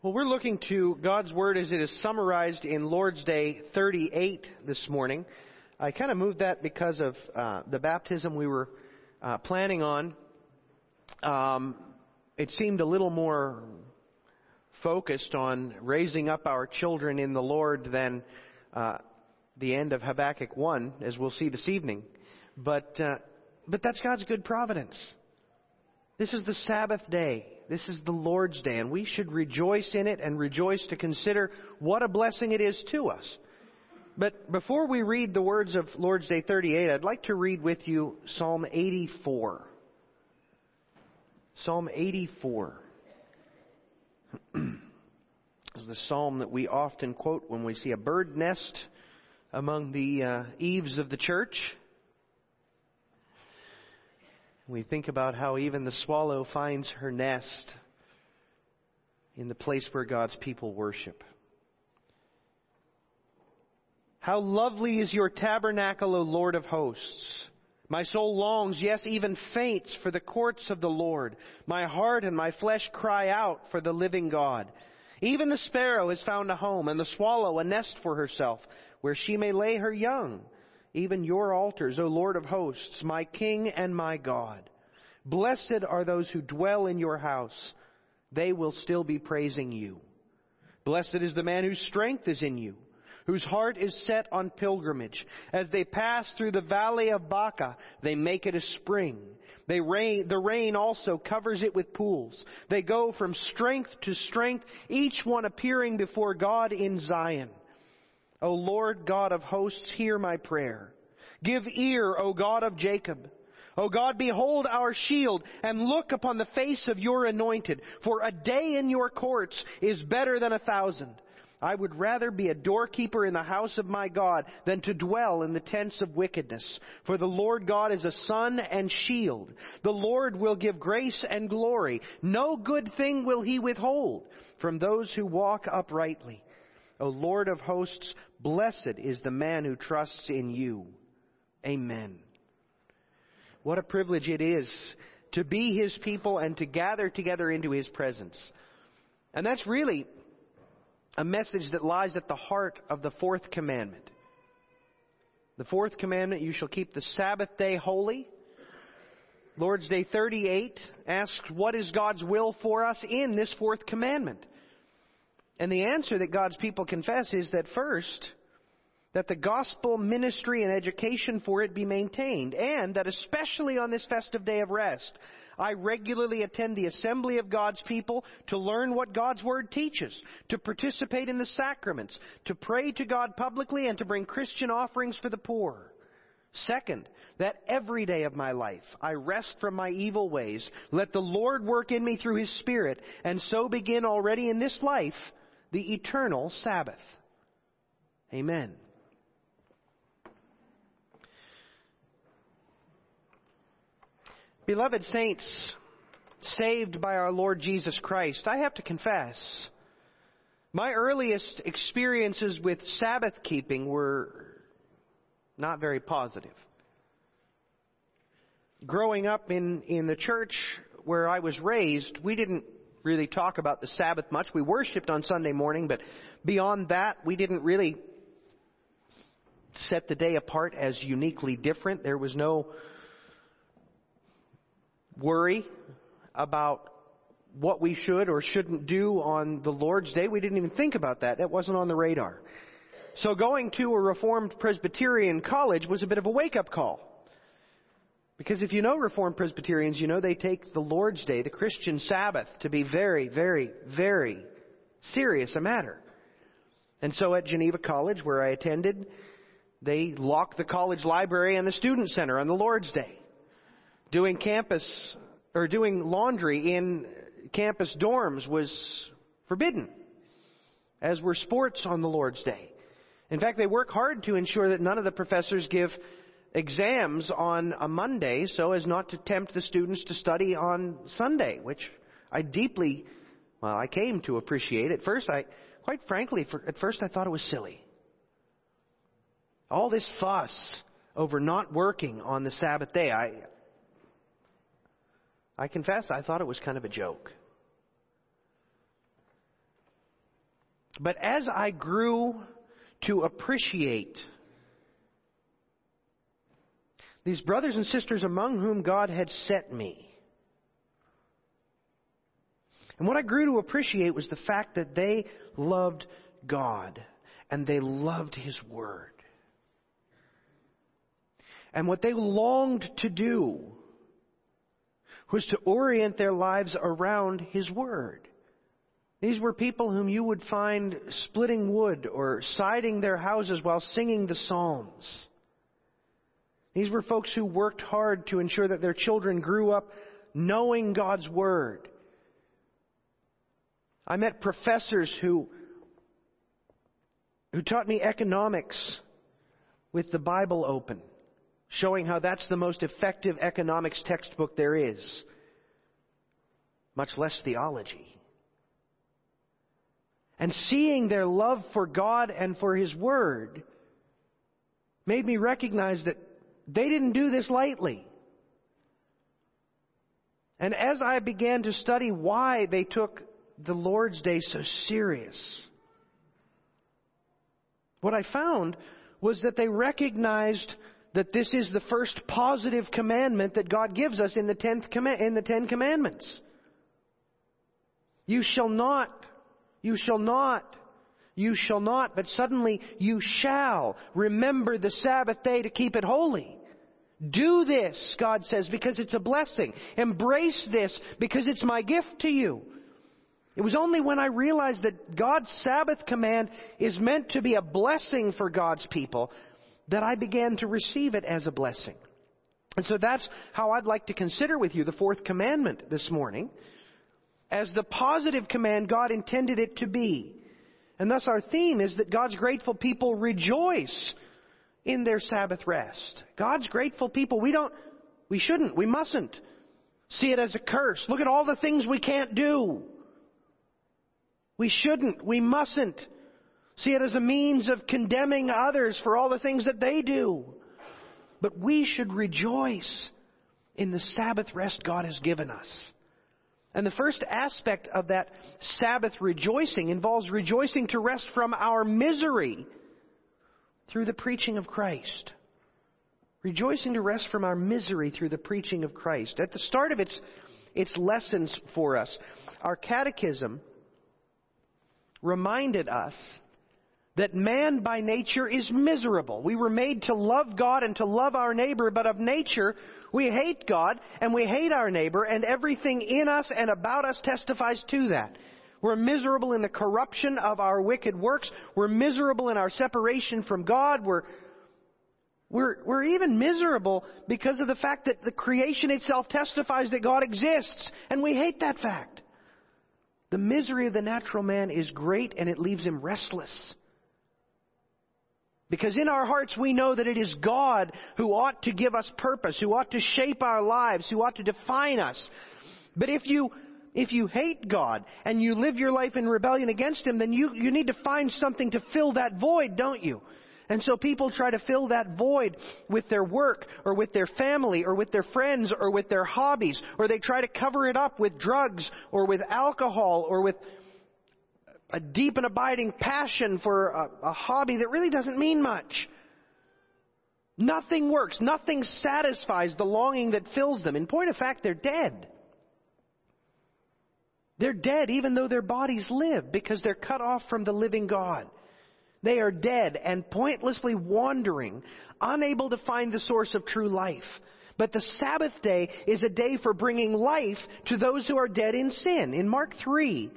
Well, we're looking to God's Word as it is summarized in Lord's Day 38 this morning. I kind of moved that because of uh, the baptism we were uh, planning on. Um, it seemed a little more focused on raising up our children in the Lord than uh, the end of Habakkuk 1, as we'll see this evening. But, uh, but that's God's good providence. This is the Sabbath day. This is the Lord's Day, and we should rejoice in it and rejoice to consider what a blessing it is to us. But before we read the words of Lord's Day 38, I'd like to read with you Psalm 84. Psalm 84 is the psalm that we often quote when we see a bird nest among the uh, eaves of the church. We think about how even the swallow finds her nest in the place where God's people worship. How lovely is your tabernacle, O Lord of hosts. My soul longs, yes, even faints for the courts of the Lord. My heart and my flesh cry out for the living God. Even the sparrow has found a home, and the swallow a nest for herself, where she may lay her young even your altars, O Lord of hosts, my King and my God. Blessed are those who dwell in your house. They will still be praising you. Blessed is the man whose strength is in you, whose heart is set on pilgrimage. As they pass through the valley of Baca, they make it a spring. Rain, the rain also covers it with pools. They go from strength to strength, each one appearing before God in Zion. O Lord God of hosts, hear my prayer. Give ear, O God of Jacob. O God, behold our shield and look upon the face of your anointed. For a day in your courts is better than a thousand. I would rather be a doorkeeper in the house of my God than to dwell in the tents of wickedness. For the Lord God is a sun and shield. The Lord will give grace and glory. No good thing will he withhold from those who walk uprightly. O Lord of hosts, blessed is the man who trusts in you. Amen. What a privilege it is to be his people and to gather together into his presence. And that's really a message that lies at the heart of the fourth commandment. The fourth commandment, you shall keep the Sabbath day holy. Lord's Day 38 asks, what is God's will for us in this fourth commandment? And the answer that God's people confess is that first, that the gospel ministry and education for it be maintained, and that especially on this festive day of rest, I regularly attend the assembly of God's people to learn what God's Word teaches, to participate in the sacraments, to pray to God publicly, and to bring Christian offerings for the poor. Second, that every day of my life I rest from my evil ways. Let the Lord work in me through His Spirit, and so begin already in this life the eternal Sabbath. Amen. Beloved saints, saved by our Lord Jesus Christ, I have to confess, my earliest experiences with Sabbath keeping were not very positive. Growing up in, in the church where I was raised, we didn't really talk about the Sabbath much. We worshiped on Sunday morning, but beyond that, we didn't really set the day apart as uniquely different. There was no worry about what we should or shouldn't do on the Lord's Day. We didn't even think about that. That wasn't on the radar. So going to a Reformed Presbyterian college was a bit of a wake-up call. Because if you know Reformed Presbyterians, you know they take the Lord's Day, the Christian Sabbath, to be very, very, very serious a matter. And so at Geneva College, where I attended, they lock the college library and the student center on the Lord's Day. Doing campus, or doing laundry in campus dorms was forbidden, as were sports on the Lord's Day. In fact, they work hard to ensure that none of the professors give exams on a Monday so as not to tempt the students to study on Sunday, which I deeply, well, I came to appreciate. At first, I, quite frankly, for, at first I thought it was silly. All this fuss over not working on the Sabbath day, I, I confess I thought it was kind of a joke. But as I grew to appreciate these brothers and sisters among whom God had set me, and what I grew to appreciate was the fact that they loved God and they loved His Word. And what they longed to do was to orient their lives around His Word. These were people whom you would find splitting wood or siding their houses while singing the Psalms. These were folks who worked hard to ensure that their children grew up knowing God's Word. I met professors who, who taught me economics with the Bible open, showing how that's the most effective economics textbook there is, much less theology and seeing their love for God and for His Word made me recognize that they didn't do this lightly. And as I began to study why they took the Lord's Day so serious, what I found was that they recognized that this is the first positive commandment that God gives us in the tenth in the Ten Commandments. You shall not you shall not. You shall not, but suddenly you shall remember the Sabbath day to keep it holy. Do this, God says, because it's a blessing. Embrace this because it's my gift to you. It was only when I realized that God's Sabbath command is meant to be a blessing for God's people that I began to receive it as a blessing. And so that's how I'd like to consider with you the fourth commandment this morning as the positive command God intended it to be. And thus our theme is that God's grateful people rejoice in their Sabbath rest. God's grateful people, we don't, we shouldn't, we mustn't see it as a curse. Look at all the things we can't do. We shouldn't, we mustn't see it as a means of condemning others for all the things that they do. But we should rejoice in the Sabbath rest God has given us. And the first aspect of that Sabbath rejoicing involves rejoicing to rest from our misery through the preaching of Christ. Rejoicing to rest from our misery through the preaching of Christ. At the start of its, its lessons for us, our catechism reminded us that man by nature is miserable. We were made to love God and to love our neighbor, but of nature we hate God and we hate our neighbor and everything in us and about us testifies to that. We're miserable in the corruption of our wicked works. We're miserable in our separation from God. We're, we're, we're even miserable because of the fact that the creation itself testifies that God exists and we hate that fact. The misery of the natural man is great and it leaves him restless. Because in our hearts we know that it is God who ought to give us purpose, who ought to shape our lives, who ought to define us. But if you, if you hate God and you live your life in rebellion against Him, then you, you need to find something to fill that void, don't you? And so people try to fill that void with their work or with their family or with their friends or with their hobbies or they try to cover it up with drugs or with alcohol or with a deep and abiding passion for a, a hobby that really doesn't mean much. Nothing works. Nothing satisfies the longing that fills them. In point of fact, they're dead. They're dead even though their bodies live because they're cut off from the living God. They are dead and pointlessly wandering, unable to find the source of true life. But the Sabbath day is a day for bringing life to those who are dead in sin. In Mark 3,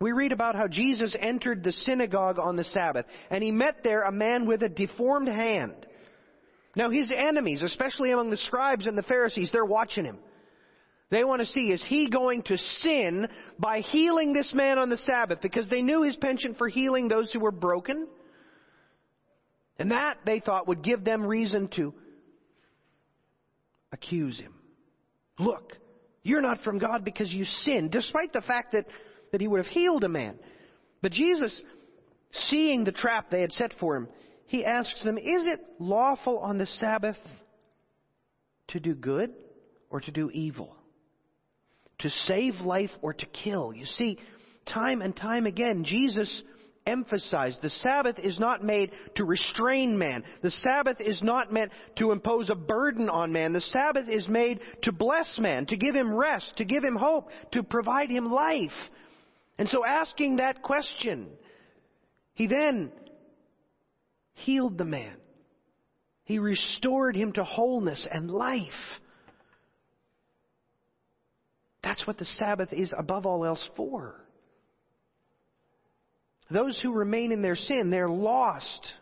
we read about how Jesus entered the synagogue on the Sabbath, and he met there a man with a deformed hand. Now his enemies, especially among the scribes and the Pharisees, they're watching him. They want to see, is he going to sin by healing this man on the Sabbath? Because they knew his penchant for healing those who were broken. And that, they thought, would give them reason to accuse him. Look, you're not from God because you sinned, despite the fact that that he would have healed a man. But Jesus, seeing the trap they had set for him, he asks them, Is it lawful on the Sabbath to do good or to do evil? To save life or to kill? You see, time and time again, Jesus emphasized the Sabbath is not made to restrain man. The Sabbath is not meant to impose a burden on man. The Sabbath is made to bless man, to give him rest, to give him hope, to provide him life. And so asking that question, he then healed the man. He restored him to wholeness and life. That's what the Sabbath is above all else for. Those who remain in their sin, they're lost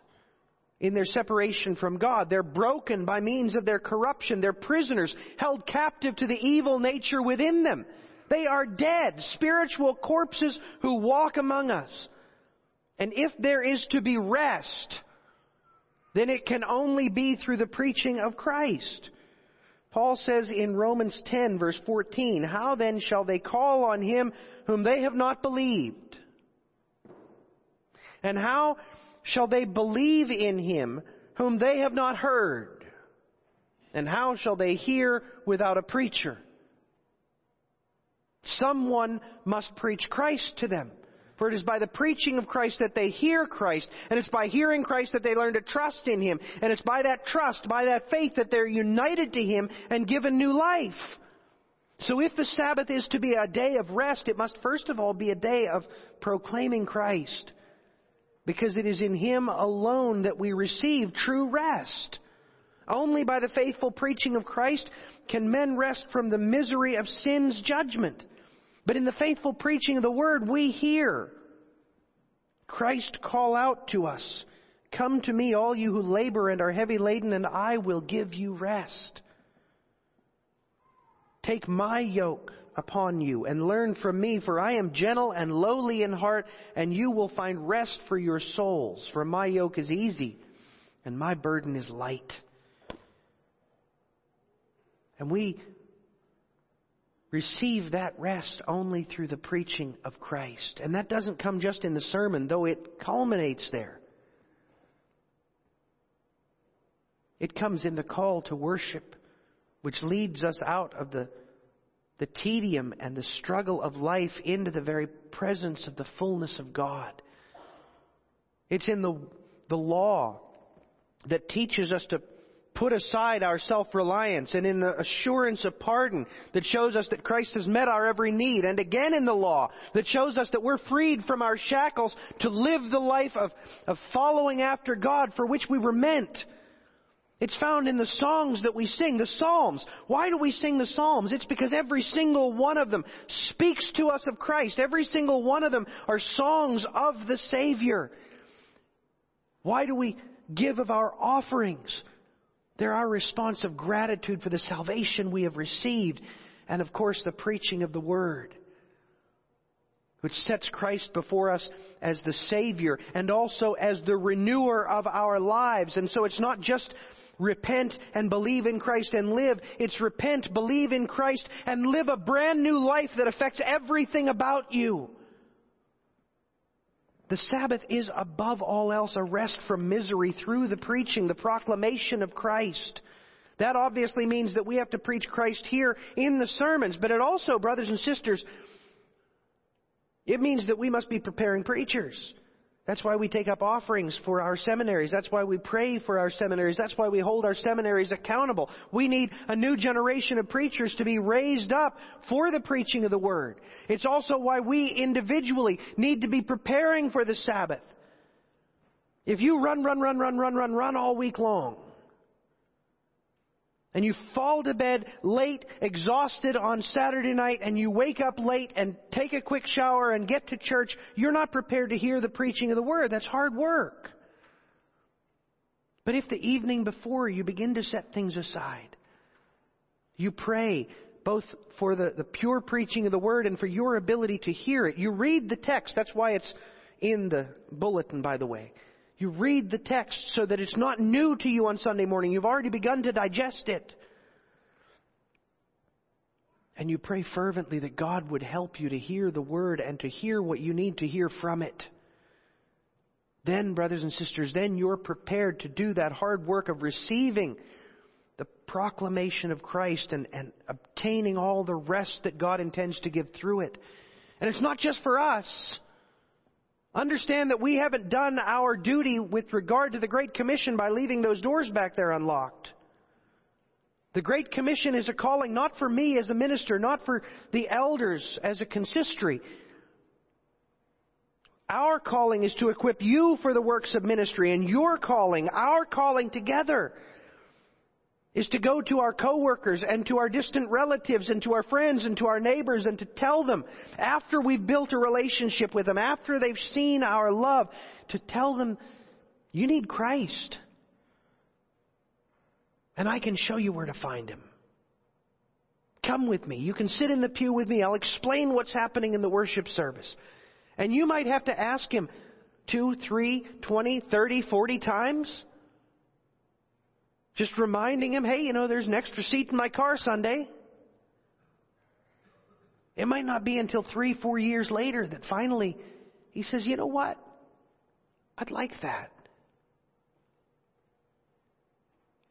in their separation from God. They're broken by means of their corruption. They're prisoners held captive to the evil nature within them. They are dead, spiritual corpses who walk among us. And if there is to be rest, then it can only be through the preaching of Christ. Paul says in Romans 10 verse 14, How then shall they call on him whom they have not believed? And how shall they believe in him whom they have not heard? And how shall they hear without a preacher? Someone must preach Christ to them. For it is by the preaching of Christ that they hear Christ, and it's by hearing Christ that they learn to trust in Him, and it's by that trust, by that faith that they're united to Him and given new life. So if the Sabbath is to be a day of rest, it must first of all be a day of proclaiming Christ. Because it is in Him alone that we receive true rest. Only by the faithful preaching of Christ can men rest from the misery of sin's judgment. But in the faithful preaching of the word, we hear Christ call out to us, Come to me, all you who labor and are heavy laden, and I will give you rest. Take my yoke upon you and learn from me, for I am gentle and lowly in heart, and you will find rest for your souls. For my yoke is easy and my burden is light. And we receive that rest only through the preaching of Christ. And that doesn't come just in the sermon, though it culminates there. It comes in the call to worship, which leads us out of the, the tedium and the struggle of life into the very presence of the fullness of God. It's in the, the law that teaches us to put aside our self-reliance and in the assurance of pardon that shows us that Christ has met our every need and again in the law that shows us that we're freed from our shackles to live the life of, of following after God for which we were meant. It's found in the songs that we sing, the Psalms. Why do we sing the Psalms? It's because every single one of them speaks to us of Christ. Every single one of them are songs of the Savior. Why do we give of our offerings? They're our response of gratitude for the salvation we have received, and of course the preaching of the Word, which sets Christ before us as the Savior and also as the renewer of our lives. And so it's not just repent and believe in Christ and live. It's repent, believe in Christ, and live a brand new life that affects everything about you. The Sabbath is above all else a rest from misery through the preaching, the proclamation of Christ. That obviously means that we have to preach Christ here in the sermons, but it also, brothers and sisters, it means that we must be preparing preachers. That's why we take up offerings for our seminaries. That's why we pray for our seminaries. That's why we hold our seminaries accountable. We need a new generation of preachers to be raised up for the preaching of the Word. It's also why we individually need to be preparing for the Sabbath. If you run, run, run, run, run, run, run all week long, and you fall to bed late, exhausted on Saturday night, and you wake up late and take a quick shower and get to church, you're not prepared to hear the preaching of the Word. That's hard work. But if the evening before you begin to set things aside, you pray both for the, the pure preaching of the Word and for your ability to hear it. You read the text. That's why it's in the bulletin, by the way. You read the text so that it's not new to you on Sunday morning. You've already begun to digest it. And you pray fervently that God would help you to hear the word and to hear what you need to hear from it. Then, brothers and sisters, then you're prepared to do that hard work of receiving the proclamation of Christ and, and obtaining all the rest that God intends to give through it. And it's not just for us. Understand that we haven't done our duty with regard to the Great Commission by leaving those doors back there unlocked. The Great Commission is a calling not for me as a minister, not for the elders as a consistory. Our calling is to equip you for the works of ministry, and your calling, our calling together, is to go to our coworkers and to our distant relatives and to our friends and to our neighbors and to tell them after we've built a relationship with them, after they've seen our love, to tell them, you need Christ. And I can show you where to find him. Come with me. You can sit in the pew with me. I'll explain what's happening in the worship service. And you might have to ask him two, three, twenty, thirty, forty times. Just reminding him, hey, you know, there's an extra seat in my car Sunday. It might not be until three, four years later that finally he says, you know what? I'd like that.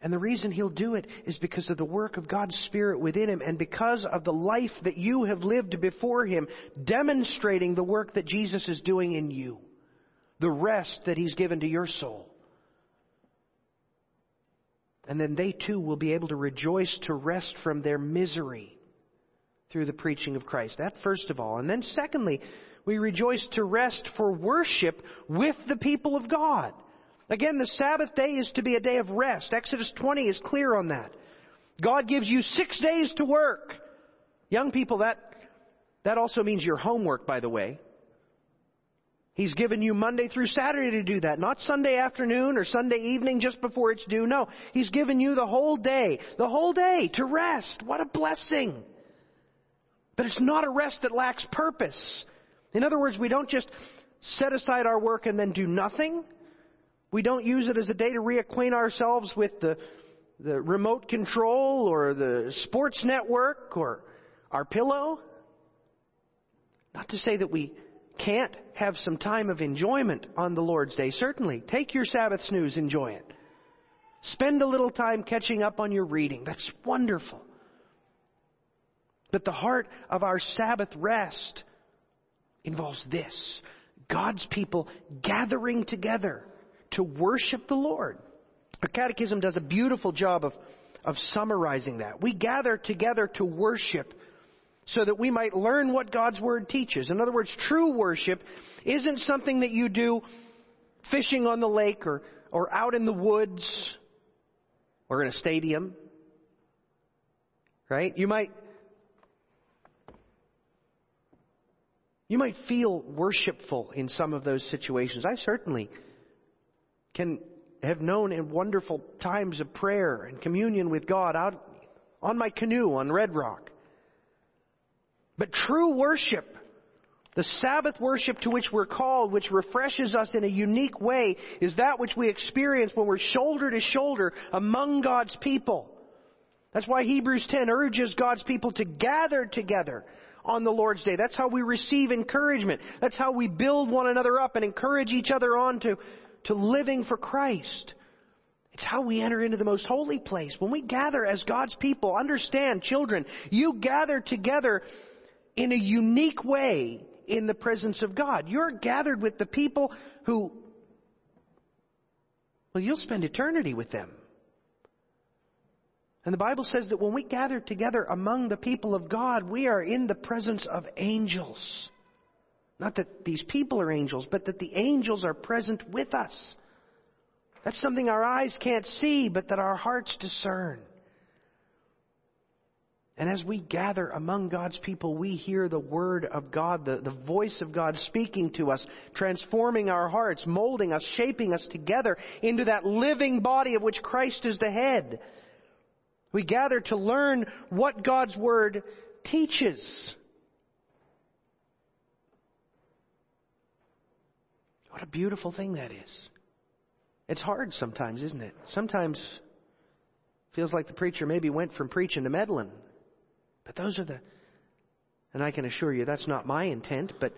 And the reason he'll do it is because of the work of God's Spirit within him and because of the life that you have lived before him, demonstrating the work that Jesus is doing in you, the rest that he's given to your soul. And then they too will be able to rejoice to rest from their misery through the preaching of Christ. That first of all. And then secondly, we rejoice to rest for worship with the people of God. Again, the Sabbath day is to be a day of rest. Exodus 20 is clear on that. God gives you six days to work. Young people, that, that also means your homework, by the way. He's given you Monday through Saturday to do that, not Sunday afternoon or Sunday evening just before it's due. No, He's given you the whole day, the whole day to rest. What a blessing. But it's not a rest that lacks purpose. In other words, we don't just set aside our work and then do nothing. We don't use it as a day to reacquaint ourselves with the, the remote control or the sports network or our pillow. Not to say that we can't have some time of enjoyment on the Lord's Day. Certainly. Take your Sabbath snooze, enjoy it. Spend a little time catching up on your reading. That's wonderful. But the heart of our Sabbath rest involves this God's people gathering together to worship the Lord. The Catechism does a beautiful job of, of summarizing that. We gather together to worship so that we might learn what God's Word teaches. In other words, true worship isn't something that you do fishing on the lake or, or out in the woods or in a stadium. Right? You might you might feel worshipful in some of those situations. I certainly can have known in wonderful times of prayer and communion with God out on my canoe on Red Rock. But true worship, the Sabbath worship to which we're called, which refreshes us in a unique way, is that which we experience when we're shoulder to shoulder among God's people. That's why Hebrews 10 urges God's people to gather together on the Lord's Day. That's how we receive encouragement. That's how we build one another up and encourage each other on to to living for Christ. It's how we enter into the most holy place. When we gather as God's people, understand, children, you gather together in a unique way in the presence of God. You're gathered with the people who, well, you'll spend eternity with them. And the Bible says that when we gather together among the people of God, we are in the presence of angels. Not that these people are angels, but that the angels are present with us. That's something our eyes can't see, but that our hearts discern. And as we gather among God's people, we hear the Word of God, the, the voice of God speaking to us, transforming our hearts, molding us, shaping us together into that living body of which Christ is the head. We gather to learn what God's Word teaches. What a beautiful thing that is. It's hard sometimes, isn't it? Sometimes feels like the preacher maybe went from preaching to meddling. But those are the and I can assure you that's not my intent, but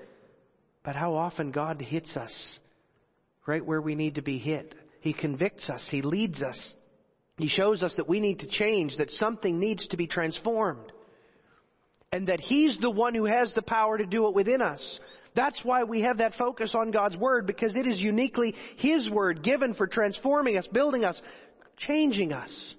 but how often God hits us right where we need to be hit. He convicts us, he leads us. He shows us that we need to change, that something needs to be transformed. and that He's the one who has the power to do it within us. That's why we have that focus on God's Word, because it is uniquely His Word given for transforming us, building us, changing us.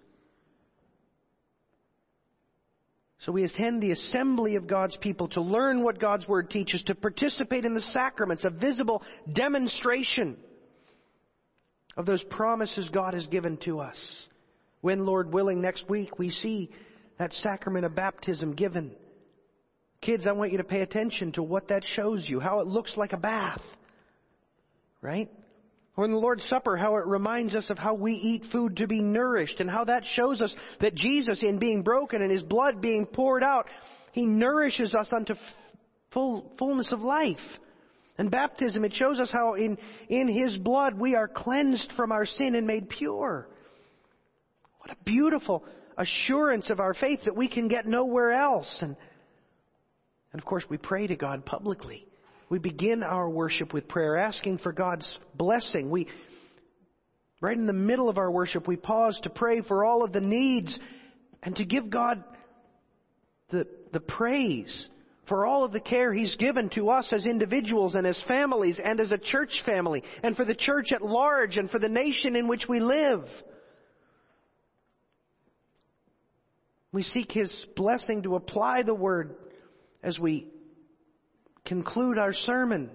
So we attend the assembly of God's people to learn what God's Word teaches, to participate in the sacraments, a visible demonstration of those promises God has given to us. When, Lord willing, next week we see that sacrament of baptism given. Kids, I want you to pay attention to what that shows you, how it looks like a bath. Right? Or in the Lord's Supper, how it reminds us of how we eat food to be nourished and how that shows us that Jesus, in being broken and His blood being poured out, He nourishes us unto full, fullness of life. And baptism, it shows us how in, in His blood we are cleansed from our sin and made pure. What a beautiful assurance of our faith that we can get nowhere else. And, and of course we pray to God publicly. We begin our worship with prayer, asking for God's blessing. We, right in the middle of our worship, we pause to pray for all of the needs and to give God the, the praise for all of the care He's given to us as individuals and as families and as a church family and for the church at large and for the nation in which we live. We seek His blessing to apply the Word as we conclude our sermon.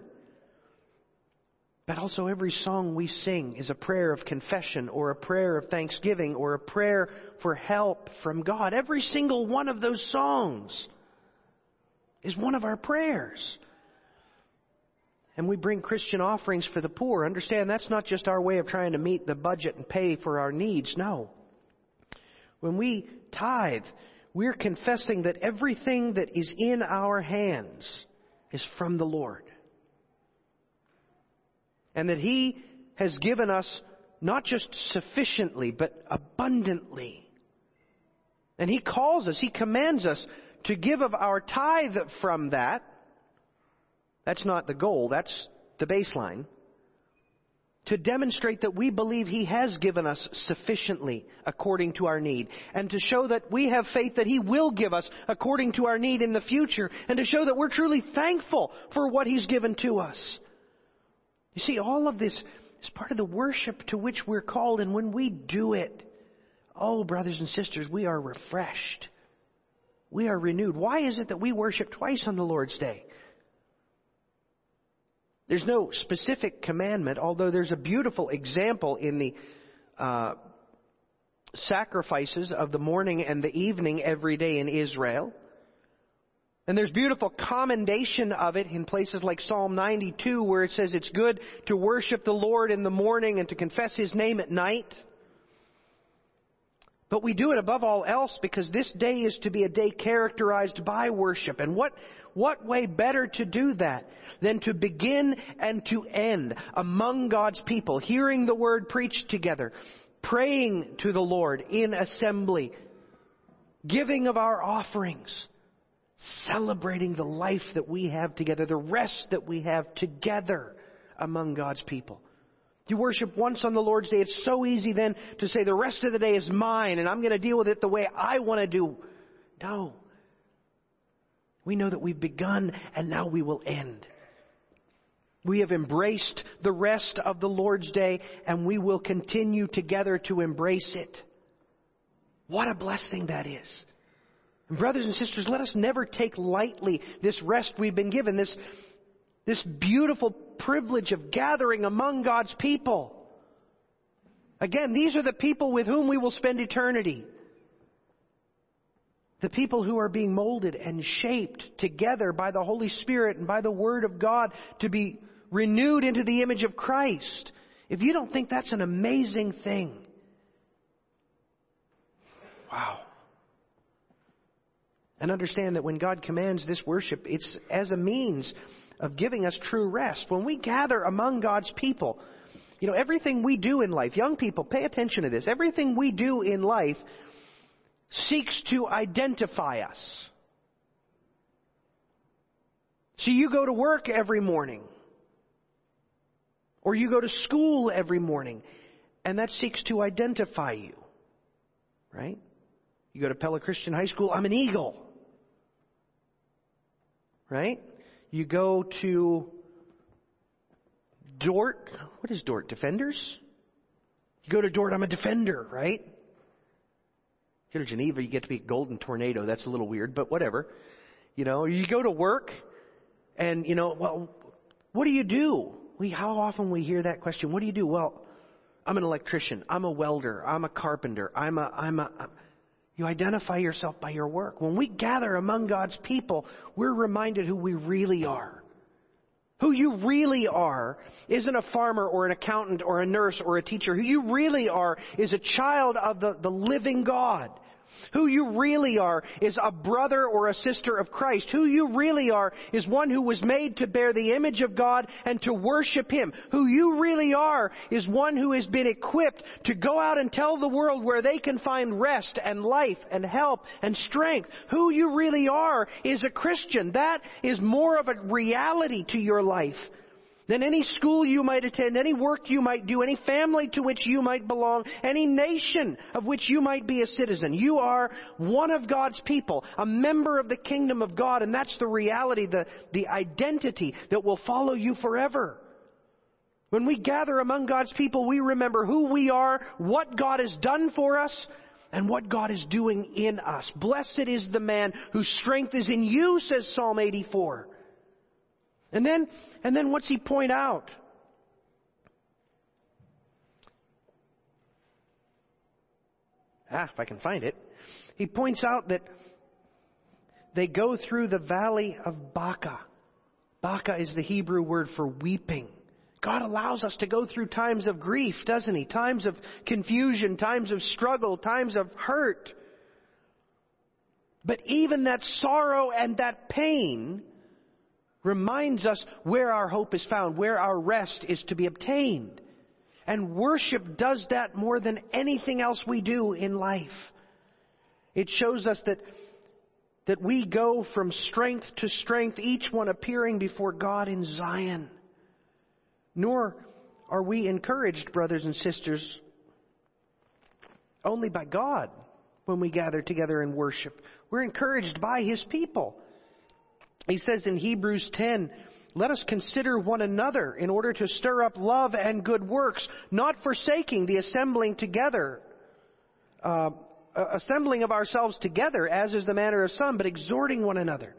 But also every song we sing is a prayer of confession or a prayer of thanksgiving or a prayer for help from God. Every single one of those songs is one of our prayers. And we bring Christian offerings for the poor. Understand that's not just our way of trying to meet the budget and pay for our needs. No. When we tithe, we're confessing that everything that is in our hands is from the Lord. And that He has given us not just sufficiently, but abundantly. And He calls us, He commands us to give of our tithe from that. That's not the goal, that's the baseline to demonstrate that we believe He has given us sufficiently according to our need, and to show that we have faith that He will give us according to our need in the future, and to show that we're truly thankful for what He's given to us. You see, all of this is part of the worship to which we're called, and when we do it, oh, brothers and sisters, we are refreshed. We are renewed. Why is it that we worship twice on the Lord's Day? There's no specific commandment, although there's a beautiful example in the uh, sacrifices of the morning and the evening every day in Israel. And there's beautiful commendation of it in places like Psalm 92 where it says it's good to worship the Lord in the morning and to confess His name at night. But we do it above all else because this day is to be a day characterized by worship. And what, what way better to do that than to begin and to end among God's people, hearing the word preached together, praying to the Lord in assembly, giving of our offerings, celebrating the life that we have together, the rest that we have together among God's people. You worship once on the Lord's Day, it's so easy then to say the rest of the day is mine and I'm going to deal with it the way I want to do. No. We know that we've begun and now we will end. We have embraced the rest of the Lord's Day and we will continue together to embrace it. What a blessing that is. And brothers and sisters, let us never take lightly this rest we've been given, this, this beautiful privilege of gathering among God's people. Again, these are the people with whom we will spend eternity. The people who are being molded and shaped together by the Holy Spirit and by the Word of God to be renewed into the image of Christ. If you don't think that's an amazing thing, wow. And understand that when God commands this worship, it's as a means of giving us true rest. When we gather among God's people, you know, everything we do in life, young people, pay attention to this. Everything we do in life seeks to identify us. So you go to work every morning, or you go to school every morning, and that seeks to identify you. Right? You go to Pella Christian High School, I'm an eagle. right? You go to Dordt. What is Dordt? Defenders? You go to Dordt, I'm a defender, right? You go to Geneva, you get to be a golden tornado. That's a little weird, but whatever. You know, you go to work, and you know, well, what do you do? We, how often we hear that question? What do you do? Well, I'm an electrician. I'm a welder. I'm a carpenter. I'm a, I'm a, you identify yourself by your work. When we gather among God's people, we're reminded who we really are. Who you really are isn't a farmer or an accountant or a nurse or a teacher. Who you really are is a child of the, the living God. Who you really are is a brother or a sister of Christ. Who you really are is one who was made to bear the image of God and to worship Him. Who you really are is one who has been equipped to go out and tell the world where they can find rest and life and help and strength. Who you really are is a Christian. That is more of a reality to your life than any school you might attend, any work you might do, any family to which you might belong, any nation of which you might be a citizen. You are one of God's people, a member of the kingdom of God, and that's the reality, the, the identity that will follow you forever. When we gather among God's people, we remember who we are, what God has done for us, and what God is doing in us. Blessed is the man whose strength is in you, says Psalm 84. And then, and then what's he point out? Ah, if I can find it. He points out that they go through the valley of Baca. Baca is the Hebrew word for weeping. God allows us to go through times of grief, doesn't He? Times of confusion, times of struggle, times of hurt. But even that sorrow and that pain reminds us where our hope is found, where our rest is to be obtained. And worship does that more than anything else we do in life. It shows us that, that we go from strength to strength, each one appearing before God in Zion. Nor are we encouraged, brothers and sisters, only by God when we gather together in worship. We're encouraged by His people. He says in Hebrews 10, let us consider one another in order to stir up love and good works, not forsaking the assembling together, uh, assembling of ourselves together, as is the manner of some, but exhorting one another.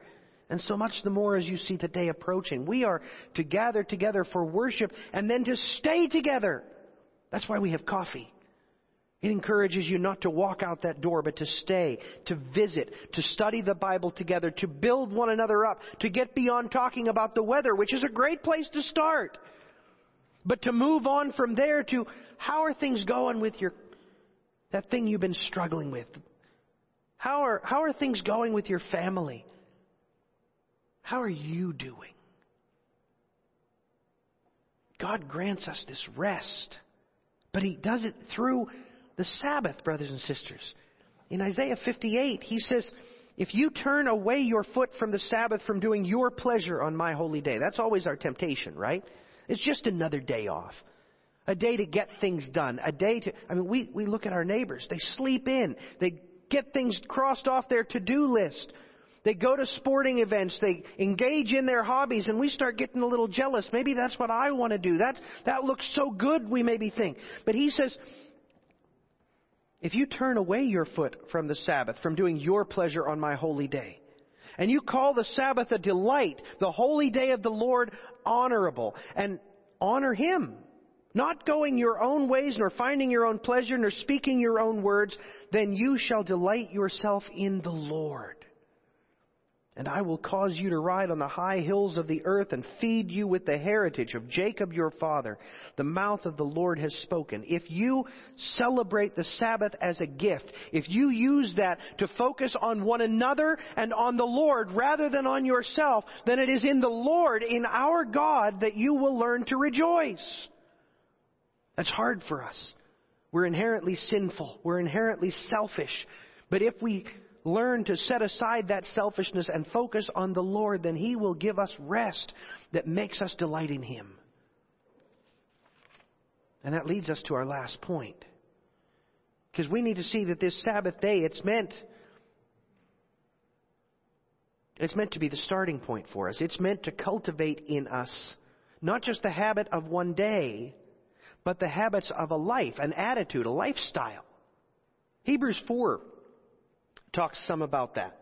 And so much the more as you see the day approaching. We are to gather together for worship and then to stay together. That's why we have coffee. It encourages you not to walk out that door, but to stay, to visit, to study the Bible together, to build one another up, to get beyond talking about the weather, which is a great place to start. But to move on from there to how are things going with your, that thing you've been struggling with? How are, how are things going with your family? How are you doing? God grants us this rest, but He does it through the Sabbath, brothers and sisters. In Isaiah 58, he says, if you turn away your foot from the Sabbath from doing your pleasure on my holy day, that's always our temptation, right? It's just another day off. A day to get things done. A day to, I mean, we, we look at our neighbors. They sleep in. They get things crossed off their to-do list. They go to sporting events. They engage in their hobbies and we start getting a little jealous. Maybe that's what I want to do. That's, that looks so good, we maybe think. But he says, if you turn away your foot from the Sabbath, from doing your pleasure on my holy day, and you call the Sabbath a delight, the holy day of the Lord honorable, and honor Him, not going your own ways, nor finding your own pleasure, nor speaking your own words, then you shall delight yourself in the Lord. And I will cause you to ride on the high hills of the earth and feed you with the heritage of Jacob your father. The mouth of the Lord has spoken. If you celebrate the Sabbath as a gift, if you use that to focus on one another and on the Lord rather than on yourself, then it is in the Lord, in our God, that you will learn to rejoice. That's hard for us. We're inherently sinful. We're inherently selfish. But if we learn to set aside that selfishness and focus on the Lord, then He will give us rest that makes us delight in Him. And that leads us to our last point. Because we need to see that this Sabbath day, it's meant, It's meant to be the starting point for us. It's meant to cultivate in us not just the habit of one day, but the habits of a life, an attitude, a lifestyle. Hebrews 4 talks some about that.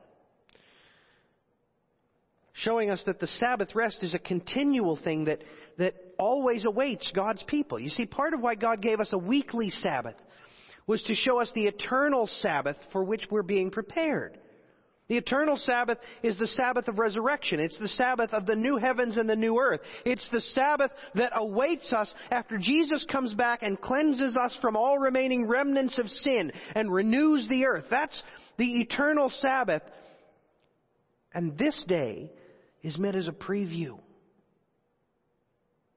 Showing us that the Sabbath rest is a continual thing that, that always awaits God's people. You see, part of why God gave us a weekly Sabbath was to show us the eternal Sabbath for which we're being prepared. The eternal Sabbath is the Sabbath of resurrection. It's the Sabbath of the new heavens and the new earth. It's the Sabbath that awaits us after Jesus comes back and cleanses us from all remaining remnants of sin and renews the earth. That's the eternal Sabbath. And this day is meant as a preview.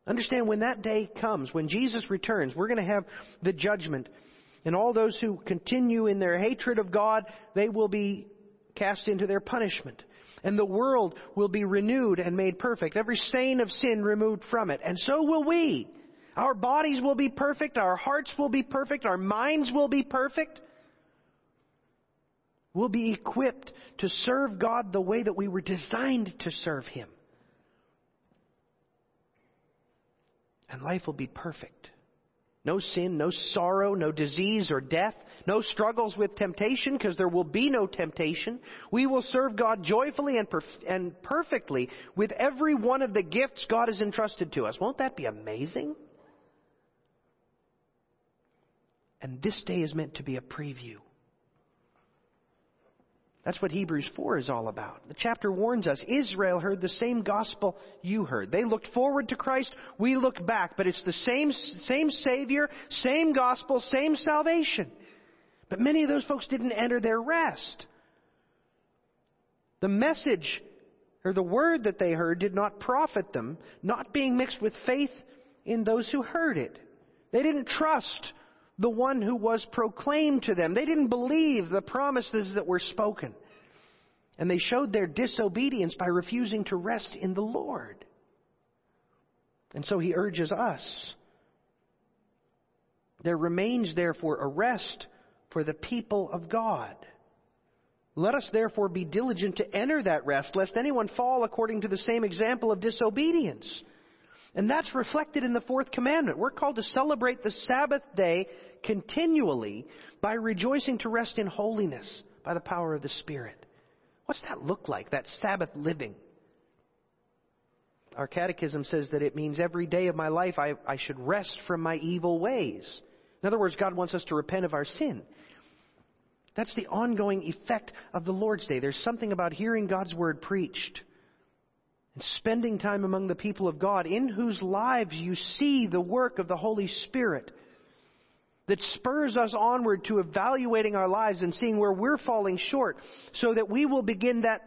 Understand when that day comes, when Jesus returns, we're going to have the judgment. And all those who continue in their hatred of God, they will be cast into their punishment. And the world will be renewed and made perfect. Every stain of sin removed from it. And so will we. Our bodies will be perfect. Our hearts will be perfect. Our minds will be perfect. We'll be equipped to serve God the way that we were designed to serve Him. And life will be perfect. No sin, no sorrow, no disease or death, no struggles with temptation because there will be no temptation. We will serve God joyfully and, perf- and perfectly with every one of the gifts God has entrusted to us. Won't that be amazing? And this day is meant to be a preview. That's what Hebrews 4 is all about. The chapter warns us Israel heard the same gospel you heard. They looked forward to Christ, we look back, but it's the same, same Savior, same gospel, same salvation. But many of those folks didn't enter their rest. The message or the word that they heard did not profit them, not being mixed with faith in those who heard it. They didn't trust the one who was proclaimed to them. They didn't believe the promises that were spoken. And they showed their disobedience by refusing to rest in the Lord. And so he urges us. There remains therefore a rest for the people of God. Let us therefore be diligent to enter that rest, lest anyone fall according to the same example of disobedience. And that's reflected in the fourth commandment. We're called to celebrate the Sabbath day continually by rejoicing to rest in holiness by the power of the Spirit. What's that look like, that Sabbath living? Our catechism says that it means every day of my life I, I should rest from my evil ways. In other words, God wants us to repent of our sin. That's the ongoing effect of the Lord's Day. There's something about hearing God's Word preached and spending time among the people of God in whose lives you see the work of the Holy Spirit that spurs us onward to evaluating our lives and seeing where we're falling short so that we will begin that,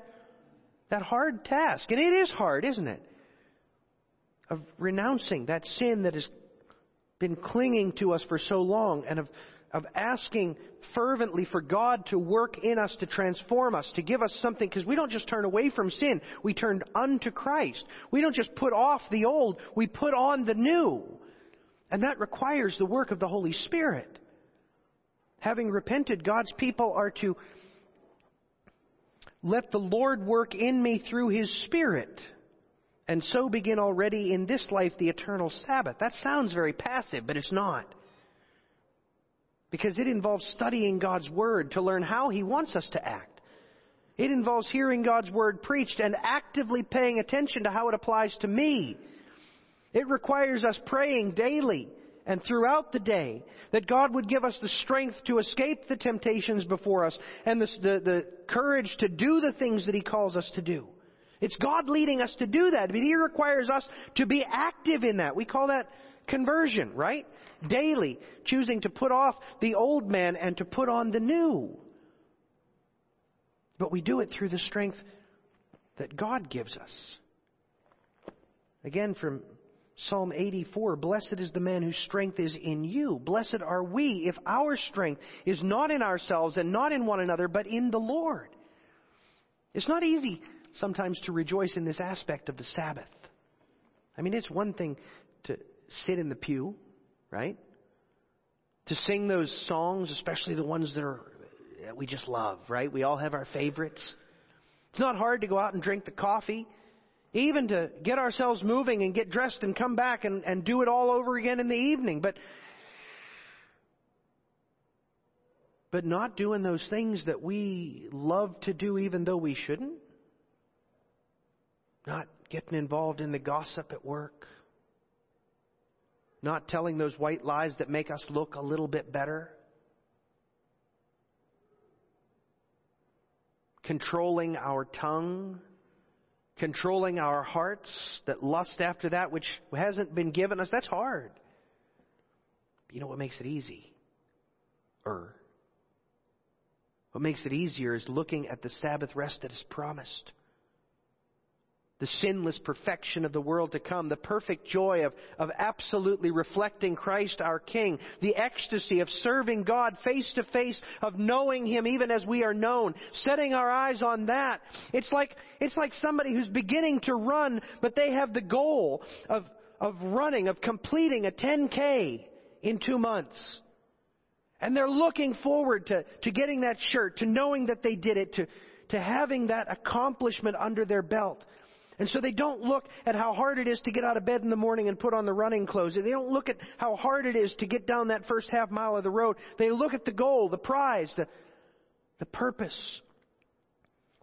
that hard task. And it is hard, isn't it? Of renouncing that sin that has been clinging to us for so long and of of asking fervently for God to work in us, to transform us, to give us something, because we don't just turn away from sin, we turn unto Christ. We don't just put off the old, we put on the new. And that requires the work of the Holy Spirit. Having repented, God's people are to let the Lord work in me through His Spirit. And so begin already in this life the eternal Sabbath. That sounds very passive, but it's not because it involves studying God's Word to learn how He wants us to act. It involves hearing God's Word preached and actively paying attention to how it applies to me. It requires us praying daily and throughout the day that God would give us the strength to escape the temptations before us and the, the, the courage to do the things that He calls us to do. It's God leading us to do that, but He requires us to be active in that. We call that conversion, right? Daily, choosing to put off the old man and to put on the new. But we do it through the strength that God gives us. Again, from Psalm 84, blessed is the man whose strength is in you. Blessed are we if our strength is not in ourselves and not in one another, but in the Lord. It's not easy sometimes to rejoice in this aspect of the Sabbath. I mean, it's one thing to sit in the pew right? To sing those songs, especially the ones that are that we just love, right? We all have our favorites. It's not hard to go out and drink the coffee, even to get ourselves moving and get dressed and come back and, and do it all over again in the evening. But but not doing those things that we love to do even though we shouldn't. Not getting involved in the gossip at work. Not telling those white lies that make us look a little bit better. controlling our tongue, controlling our hearts that lust after that which hasn't been given us, that's hard. But you know what makes it easy? Er. What makes it easier is looking at the Sabbath rest that is promised the sinless perfection of the world to come, the perfect joy of, of absolutely reflecting Christ our King, the ecstasy of serving God face to face, of knowing Him even as we are known, setting our eyes on that. It's like, it's like somebody who's beginning to run, but they have the goal of, of running, of completing a 10K in two months. And they're looking forward to, to getting that shirt, to knowing that they did it, to, to having that accomplishment under their belt. And so they don't look at how hard it is to get out of bed in the morning and put on the running clothes. They don't look at how hard it is to get down that first half mile of the road. They look at the goal, the prize, the, the purpose.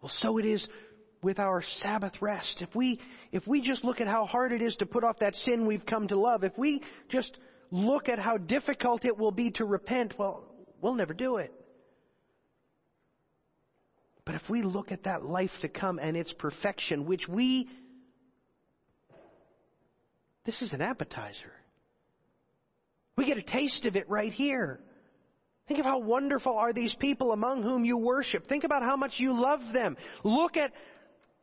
Well, so it is with our Sabbath rest. If we, if we just look at how hard it is to put off that sin we've come to love, if we just look at how difficult it will be to repent, well, we'll never do it. But if we look at that life to come and its perfection, which we, this is an appetizer. We get a taste of it right here. Think of how wonderful are these people among whom you worship. Think about how much you love them. Look at,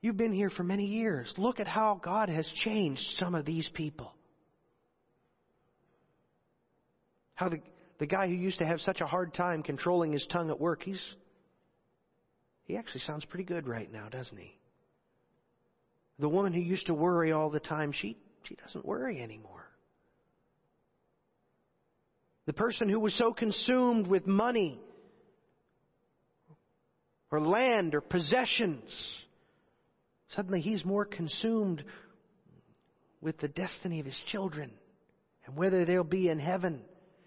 you've been here for many years. Look at how God has changed some of these people. How the, the guy who used to have such a hard time controlling his tongue at work, he's he actually sounds pretty good right now, doesn't he? The woman who used to worry all the time, she, she doesn't worry anymore. The person who was so consumed with money or land or possessions, suddenly he's more consumed with the destiny of his children and whether they'll be in heaven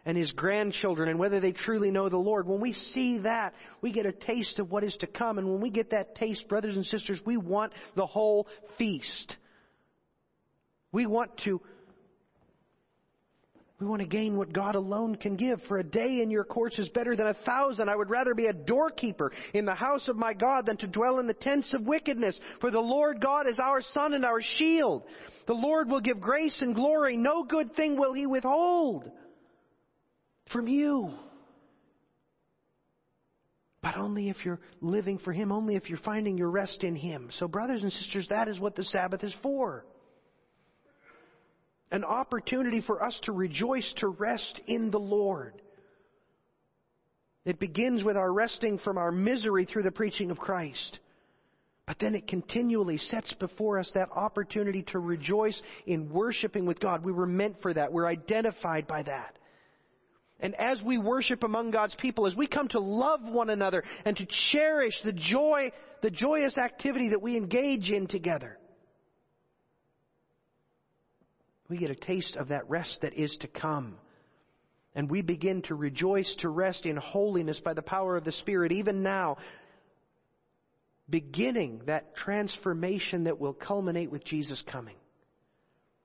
and his grandchildren and whether they truly know the Lord. When we see that, we get a taste of what is to come. And when we get that taste, brothers and sisters, we want the whole feast. We want to we want to gain what God alone can give. For a day in your courts is better than a thousand. I would rather be a doorkeeper in the house of my God than to dwell in the tents of wickedness. For the Lord God is our sun and our shield. The Lord will give grace and glory. No good thing will he withhold from you. But only if you're living for Him, only if you're finding your rest in Him. So, brothers and sisters, that is what the Sabbath is for. An opportunity for us to rejoice, to rest in the Lord. It begins with our resting from our misery through the preaching of Christ. But then it continually sets before us that opportunity to rejoice in worshiping with God. We were meant for that. We're identified by that. And as we worship among God's people, as we come to love one another and to cherish the joy, the joyous activity that we engage in together, we get a taste of that rest that is to come. And we begin to rejoice to rest in holiness by the power of the Spirit, even now, beginning that transformation that will culminate with Jesus coming.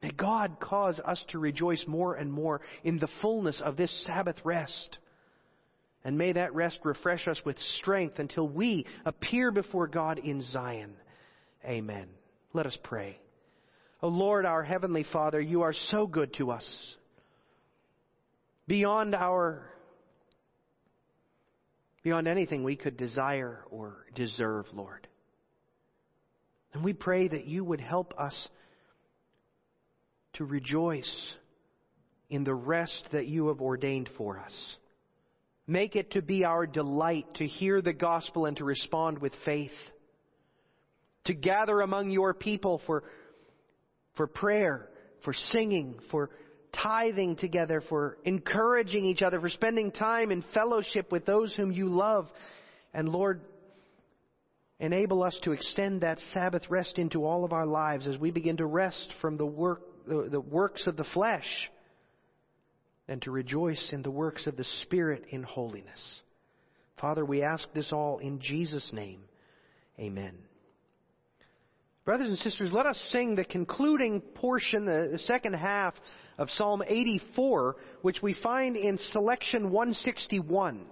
May God cause us to rejoice more and more in the fullness of this Sabbath rest. And may that rest refresh us with strength until we appear before God in Zion. Amen. Let us pray. O Lord, our Heavenly Father, you are so good to us. Beyond our, beyond anything we could desire or deserve, Lord. And we pray that you would help us to rejoice in the rest that you have ordained for us. Make it to be our delight to hear the gospel and to respond with faith. To gather among your people for, for prayer, for singing, for tithing together, for encouraging each other, for spending time in fellowship with those whom you love. And Lord, enable us to extend that Sabbath rest into all of our lives as we begin to rest from the work, the, the works of the flesh and to rejoice in the works of the Spirit in holiness. Father, we ask this all in Jesus' name. Amen. Brothers and sisters, let us sing the concluding portion, the, the second half of Psalm 84, which we find in selection 161.